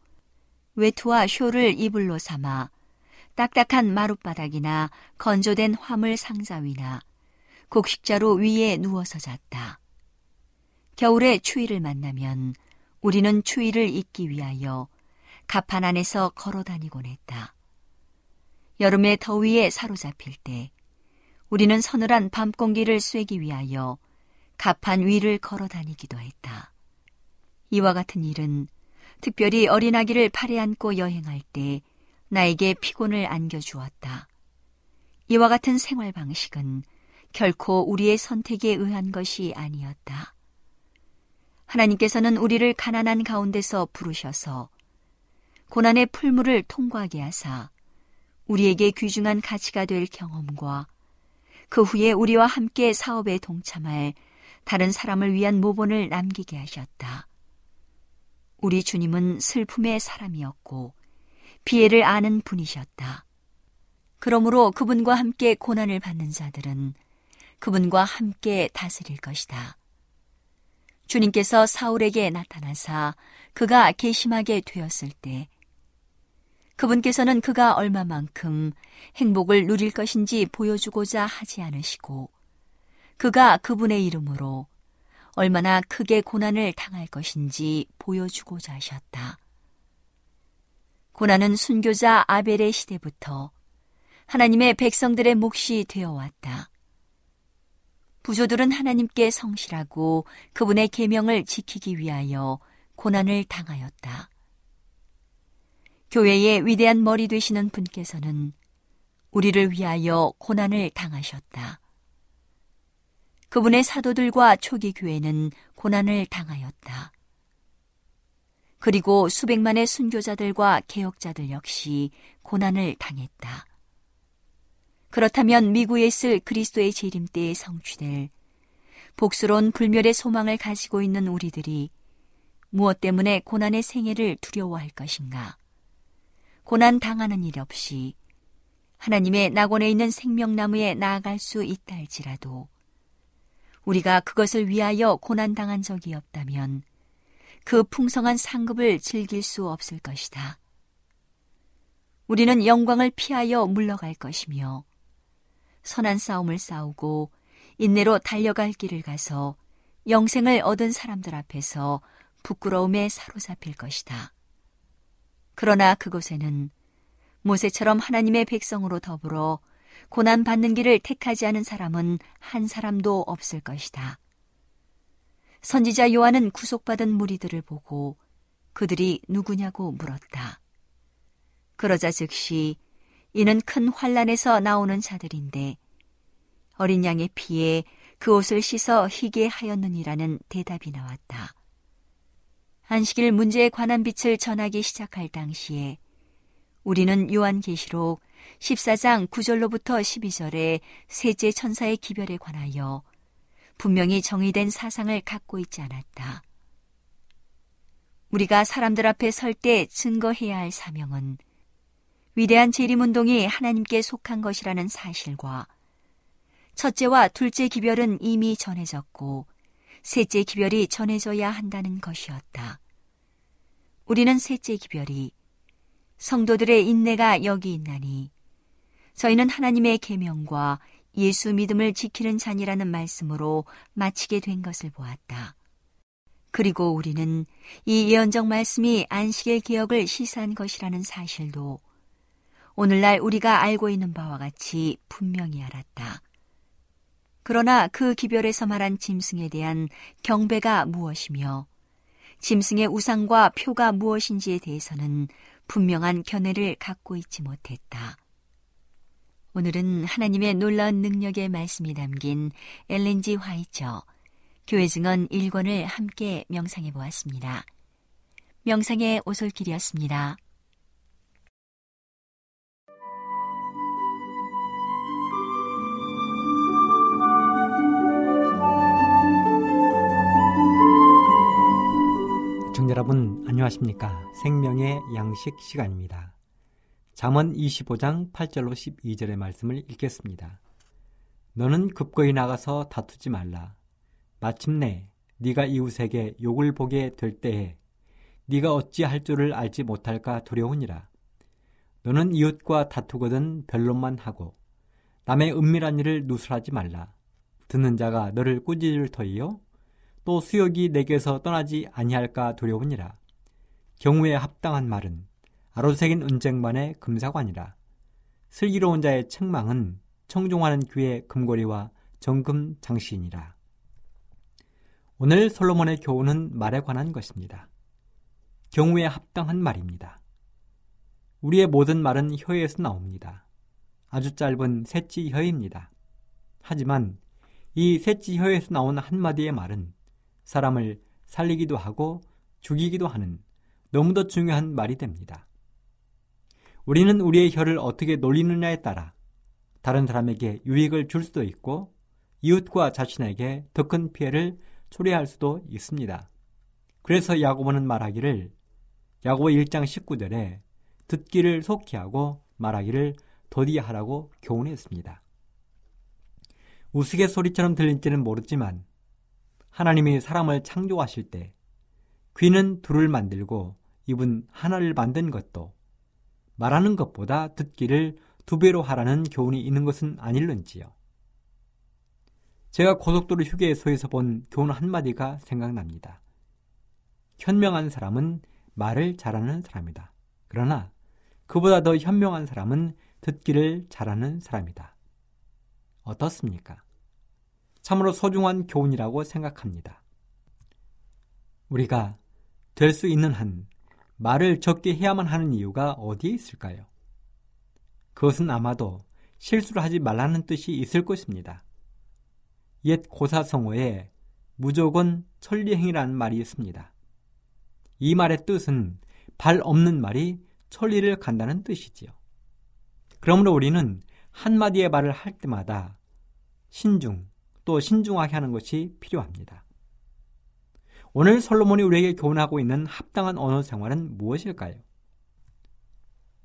외투와 쇼를 이불로 삼아 딱딱한 마룻바닥이나 건조된 화물 상자 위나 곡식자로 위에 누워서 잤다. 겨울에 추위를 만나면 우리는 추위를 잊기 위하여 가판 안에서 걸어 다니곤 했다. 여름의 더위에 사로잡힐 때 우리는 서늘한 밤 공기를 쐬기 위하여 가판 위를 걸어 다니기도 했다. 이와 같은 일은 특별히 어린아기를 팔에 안고 여행할 때 나에게 피곤을 안겨주었다. 이와 같은 생활 방식은 결코 우리의 선택에 의한 것이 아니었다. 하나님께서는 우리를 가난한 가운데서 부르셔서 고난의 풀물을 통과하게 하사 우리에게 귀중한 가치가 될 경험과 그 후에 우리와 함께 사업에 동참할 다른 사람을 위한 모본을 남기게 하셨다. 우리 주님은 슬픔의 사람이었고 피해를 아는 분이셨다. 그러므로 그분과 함께 고난을 받는 자들은 그분과 함께 다스릴 것이다. 주님께서 사울에게 나타나사 그가 괘씸하게 되었을 때 그분께서는 그가 얼마만큼 행복을 누릴 것인지 보여주고자 하지 않으시고 그가 그분의 이름으로 얼마나 크게 고난을 당할 것인지 보여주고자 하셨다. 고난은 순교자 아벨의 시대부터 하나님의 백성들의 몫이 되어 왔다. 부조들은 하나님께 성실하고 그분의 계명을 지키기 위하여 고난을 당하였다. 교회의 위대한 머리 되시는 분께서는 우리를 위하여 고난을 당하셨다. 그분의 사도들과 초기 교회는 고난을 당하였다. 그리고 수백만의 순교자들과 개혁자들 역시 고난을 당했다. 그렇다면 미국에 있을 그리스도의 재림 때에 성취될 복스러운 불멸의 소망을 가지고 있는 우리들이 무엇 때문에 고난의 생애를 두려워할 것인가? 고난 당하는 일 없이 하나님의 낙원에 있는 생명나무에 나아갈 수 있다 할지라도 우리가 그것을 위하여 고난 당한 적이 없다면 그 풍성한 상급을 즐길 수 없을 것이다. 우리는 영광을 피하여 물러갈 것이며 선한 싸움을 싸우고 인내로 달려갈 길을 가서 영생을 얻은 사람들 앞에서 부끄러움에 사로잡힐 것이다. 그러나 그곳에는 모세처럼 하나님의 백성으로 더불어 고난받는 길을 택하지 않은 사람은 한 사람도 없을 것이다. 선지자 요한은 구속받은 무리들을 보고 그들이 누구냐고 물었다. 그러자 즉시 이는 큰 환란에서 나오는 자들인데 어린 양의 피에 그 옷을 씻어 희게 하였느니라는 대답이 나왔다. 안식일 문제에 관한 빛을 전하기 시작할 당시에 우리는 요한계시록 14장 9절로부터 12절의 셋째 천사의 기별에 관하여 분명히 정의된 사상을 갖고 있지 않았다. 우리가 사람들 앞에 설 때 증거해야 할 사명은 위대한 재림운동이 하나님께 속한 것이라는 사실과 첫째와 둘째 기별은 이미 전해졌고 셋째 기별이 전해져야 한다는 것이었다. 우리는 셋째 기별이 성도들의 인내가 여기 있나니 저희는 하나님의 계명과 예수 믿음을 지키는 자니라는 말씀으로 마치게 된 것을 보았다. 그리고 우리는 이 예언적 말씀이 안식일 개혁을 시사한 것이라는 사실도 오늘날 우리가 알고 있는 바와 같이 분명히 알았다. 그러나 그 기별에서 말한 짐승에 대한 경배가 무엇이며 짐승의 우상과 표가 무엇인지에 대해서는 분명한 견해를 갖고 있지 못했다. 오늘은 하나님의 놀라운 능력의 말씀이 담긴 엘렌지 화이처 교회 증언 1권을 함께 명상해 보았습니다. 명상의 오솔길이었습니다. 여러분 안녕하십니까? 생명의 양식 시간입니다. 잠언 25장 8절로 12절의 말씀을 읽겠습니다. 너는 급거이 나가서 다투지 말라. 마침내 네가 이웃에게 욕을 보게 될 때에 네가 어찌 할 줄을 알지 못할까 두려우니라. 너는 이웃과 다투거든 변론만 하고 남의 은밀한 일을 누설하지 말라. 듣는 자가 너를 꾸짖을 터이요 또 수욕이 내게서 떠나지 아니할까 두려우니라. 경우에 합당한 말은 아로색인 은쟁반의 금사관이라. 슬기로운 자의 책망은 청종하는 귀의 금고리와 정금 장신이라. 오늘 솔로몬의 교훈은 말에 관한 것입니다. 경우에 합당한 말입니다. 우리의 모든 말은 혀에서 나옵니다. 아주 짧은 셋지 혀입니다. 하지만 이 셋지 혀에서 나온 한마디의 말은 사람을 살리기도 하고 죽이기도 하는 너무도 중요한 말이 됩니다. 우리는 우리의 혀를 어떻게 놀리느냐에 따라 다른 사람에게 유익을 줄 수도 있고 이웃과 자신에게 더 큰 피해를 초래할 수도 있습니다. 그래서 야고보는 말하기를 야고보 1장 19절에 듣기를 속히 하고 말하기를 더디하라고 교훈했습니다. 우스갯소리처럼 들릴지는 모르지만 하나님이 사람을 창조하실 때 귀는 둘을 만들고 입은 하나를 만든 것도 말하는 것보다 듣기를 두 배로 하라는 교훈이 있는 것은 아닐는지요. 제가 고속도로 휴게소에서 본 교훈 한마디가 생각납니다. 현명한 사람은 말을 잘하는 사람이다. 그러나 그보다 더 현명한 사람은 듣기를 잘하는 사람이다. 어떻습니까? 참으로 소중한 교훈이라고 생각합니다. 우리가 될 수 있는 한 말을 적게 해야만 하는 이유가 어디에 있을까요? 그것은 아마도 실수를 하지 말라는 뜻이 있을 것입니다. 옛 고사성어에 무조건 천리행이라는 말이 있습니다. 이 말의 뜻은 발 없는 말이 천리를 간다는 뜻이지요. 그러므로 우리는 한마디의 말을 할 때마다 신중, 또 신중하게 하는 것이 필요합니다. 오늘 솔로몬이 우리에게 교훈하고 있는 합당한 언어 생활은 무엇일까요?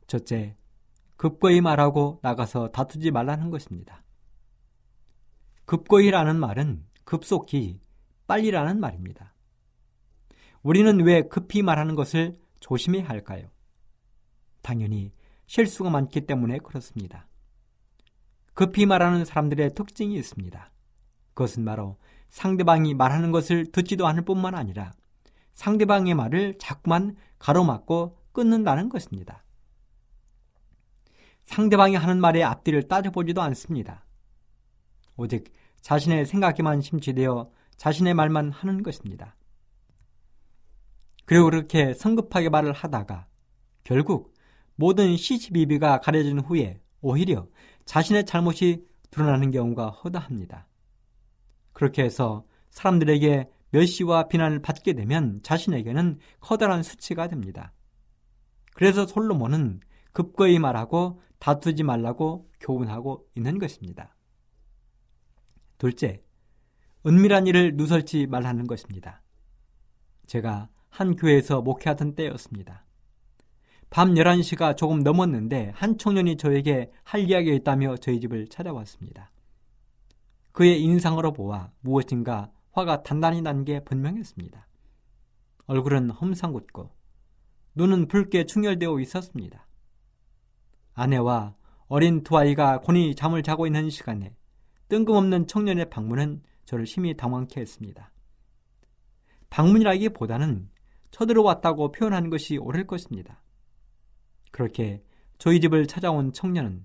첫째, 급거이 말하고 나가서 다투지 말라는 것입니다. 급거이라는 말은 급속히 빨리라는 말입니다. 우리는 왜 급히 말하는 것을 조심해야 할까요? 당연히 실수가 많기 때문에 그렇습니다. 급히 말하는 사람들의 특징이 있습니다. 그것은 바로 상대방이 말하는 것을 듣지도 않을 뿐만 아니라 상대방의 말을 자꾸만 가로막고 끊는다는 것입니다. 상대방이 하는 말의 앞뒤를 따져보지도 않습니다. 오직 자신의 생각에만 심취되어 자신의 말만 하는 것입니다. 그리고 그렇게 성급하게 말을 하다가 결국 모든 시시비비가 가려진 후에 오히려 자신의 잘못이 드러나는 경우가 허다합니다. 그렇게 해서 사람들에게 멸시와 비난을 받게 되면 자신에게는 커다란 수치가 됩니다. 그래서 솔로몬은 급거이 말하고 다투지 말라고 교훈하고 있는 것입니다. 둘째, 은밀한 일을 누설지 말라는 것입니다. 제가 한 교회에서 목회하던 때였습니다. 밤 11시가 조금 넘었는데 한 청년이 저에게 할 이야기가 있다며 저희 집을 찾아왔습니다. 그의 인상으로 보아 무엇인가 화가 단단히 난 게 분명했습니다. 얼굴은 험상궂고 눈은 붉게 충혈되어 있었습니다. 아내와 어린 두 아이가 곤히 잠을 자고 있는 시간에 뜬금없는 청년의 방문은 저를 심히 당황케 했습니다. 방문이라기보다는 쳐들어왔다고 표현하는 것이 옳을 것입니다. 그렇게 저희 집을 찾아온 청년은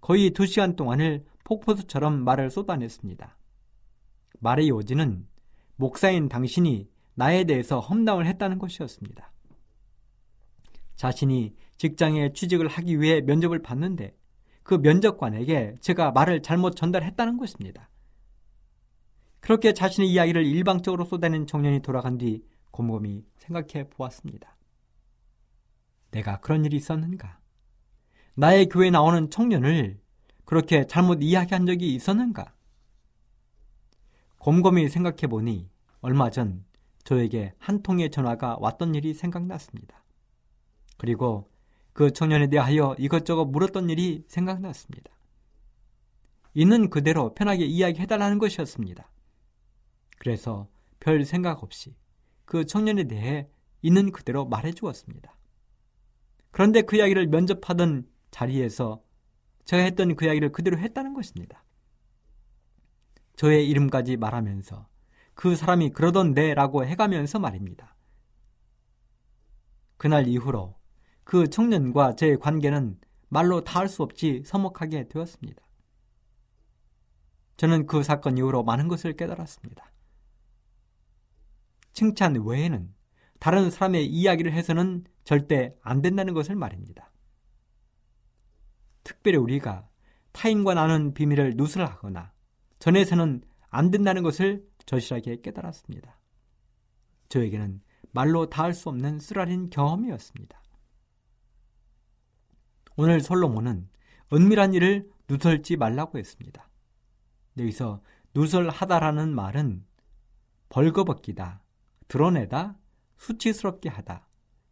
거의 두 시간 동안을 폭포수처럼 말을 쏟아냈습니다. 말의 요지는 목사인 당신이 나에 대해서 험담을 했다는 것이었습니다. 자신이 직장에 취직을 하기 위해 면접을 봤는데 그 면접관에게 제가 말을 잘못 전달했다는 것입니다. 그렇게 자신의 이야기를 일방적으로 쏟아낸 청년이 돌아간 뒤 곰곰이 생각해 보았습니다. 내가 그런 일이 있었는가? 나의 교회에 나오는 청년을 그렇게 잘못 이야기한 적이 있었는가? 곰곰이 생각해 보니 얼마 전 저에게 한 통의 전화가 왔던 일이 생각났습니다. 그리고 그 청년에 대하여 이것저것 물었던 일이 생각났습니다. 있는 그대로 편하게 이야기해달라는 것이었습니다. 그래서 별 생각 없이 그 청년에 대해 있는 그대로 말해 주었습니다. 그런데 그 이야기를 면접하던 자리에서 제가 했던 그 이야기를 그대로 했다는 것입니다. 저의 이름까지 말하면서 그 사람이 그러던데 라고 해가면서 말입니다. 그날 이후로 그 청년과 제 관계는 말로 다 할 수 없이 서먹하게 되었습니다. 저는 그 사건 이후로 많은 것을 깨달았습니다. 칭찬 외에는 다른 사람의 이야기를 해서는 절대 안 된다는 것을 말입니다. 특별히 우리가 타인과 나눈 비밀을 누설하거나 전해서는 안 된다는 것을 절실하게 깨달았습니다. 저에게는 말로 다할수 없는 쓰라린 경험이었습니다. 오늘 솔로몬은 은밀한 일을 누설지 말라고 했습니다. 여기서 누설하다라는 말은 벌거벗기다, 드러내다, 수치스럽게 하다,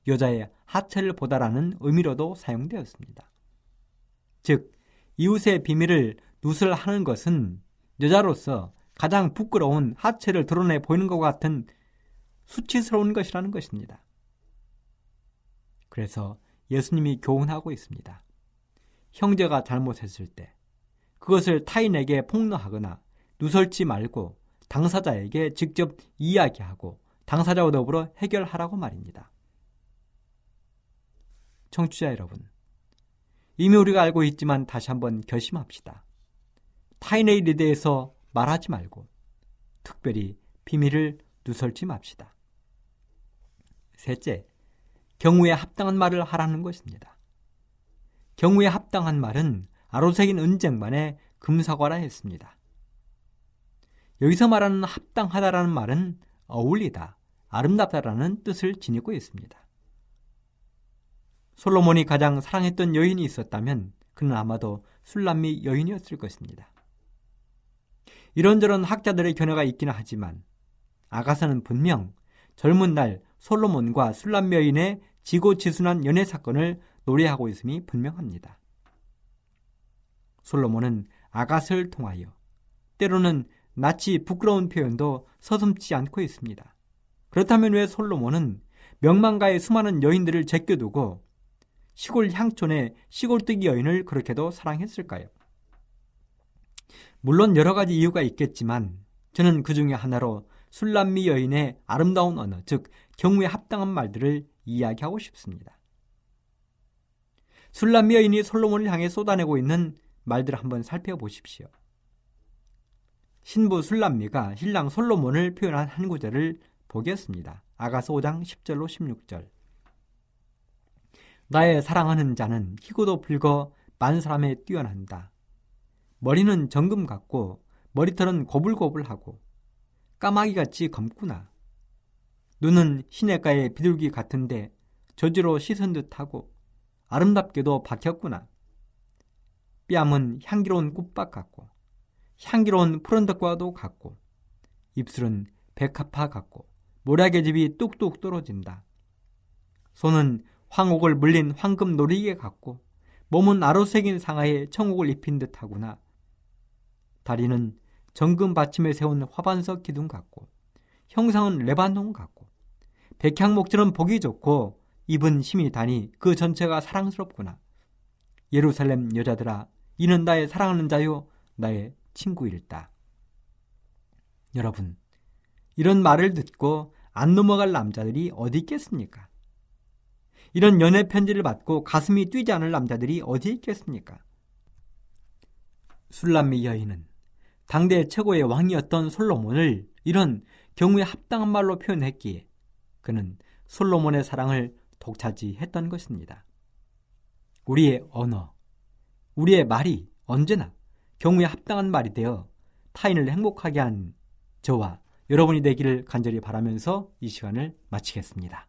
여자의 하체를 보다라는 의미로도 사용되었습니다. 즉, 이웃의 비밀을 누설하는 것은 여자로서 가장 부끄러운 하체를 드러내 보이는 것 같은 수치스러운 것이라는 것입니다. 그래서 예수님이 교훈하고 있습니다. 형제가 잘못했을 때 그것을 타인에게 폭로하거나 누설지 말고 당사자에게 직접 이야기하고 당사자와 더불어 해결하라고 말입니다. 청취자 여러분, 이미 우리가 알고 있지만 다시 한번 결심합시다. 타인의 일에 대해서 말하지 말고 특별히 비밀을 누설지 맙시다. 셋째, 경우에 합당한 말을 하라는 것입니다. 경우에 합당한 말은 아로색인 은쟁반의 금사과라 했습니다. 여기서 말하는 합당하다라는 말은 어울리다, 아름답다라는 뜻을 지니고 있습니다. 솔로몬이 가장 사랑했던 여인이 있었다면 그는 아마도 술람미 여인이었을 것입니다. 이런저런 학자들의 견해가 있기는 하지만 아가서는 분명 젊은 날 솔로몬과 술람미 여인의 지고지순한 연애 사건을 노래하고 있음이 분명합니다. 솔로몬은 아가스를 통하여 때로는 낯이 부끄러운 표현도 서슴지 않고 있습니다. 그렇다면 왜 솔로몬은 명망가의 수많은 여인들을 제껴두고 시골 향촌의 시골뜨기 여인을 그렇게도 사랑했을까요? 물론 여러 가지 이유가 있겠지만 저는 그 중에 하나로 술람미 여인의 아름다운 언어, 즉 경우에 합당한 말들을 이야기하고 싶습니다. 술람미 여인이 솔로몬을 향해 쏟아내고 있는 말들을 한번 살펴보십시오. 신부 술람미가 신랑 솔로몬을 표현한 한 구절을 보겠습니다. 아가서 5장 10절로 16절. 나의 사랑하는 자는 희고도 붉어 만사람에 뛰어난다. 머리는 정금 같고 머리털은 고불고불하고 까마귀같이 검구나. 눈은 시냇가의 비둘기 같은데 저지로 씻은 듯하고 아름답게도 박혔구나. 뺨은 향기로운 꽃밭 같고 향기로운 푸른덕과도 같고 입술은 백합화 같고 모략의 집이 뚝뚝 떨어진다. 손은 황옥을 물린 황금 놀이개 같고 몸은 아로색인 상하에 청옥을 입힌 듯하구나. 다리는 정금 받침에 세운 화반석 기둥 같고 형상은 레반논 같고 백향목처럼 보기 좋고 입은 힘이 다니 그 전체가 사랑스럽구나. 예루살렘 여자들아, 이는 나의 사랑하는 자요, 나의 친구일다. 여러분, 이런 말을 듣고 안 넘어갈 남자들이 어디 있겠습니까? 이런 연애 편지를 받고 가슴이 뛰지 않을 남자들이 어디 있겠습니까? 술람미 여인은 당대 최고의 왕이었던 솔로몬을 이런 경우에 합당한 말로 표현했기에 그는 솔로몬의 사랑을 독차지했던 것입니다. 우리의 언어, 우리의 말이 언제나 경우에 합당한 말이 되어 타인을 행복하게 한 저와 여러분이 되기를 간절히 바라면서 이 시간을 마치겠습니다.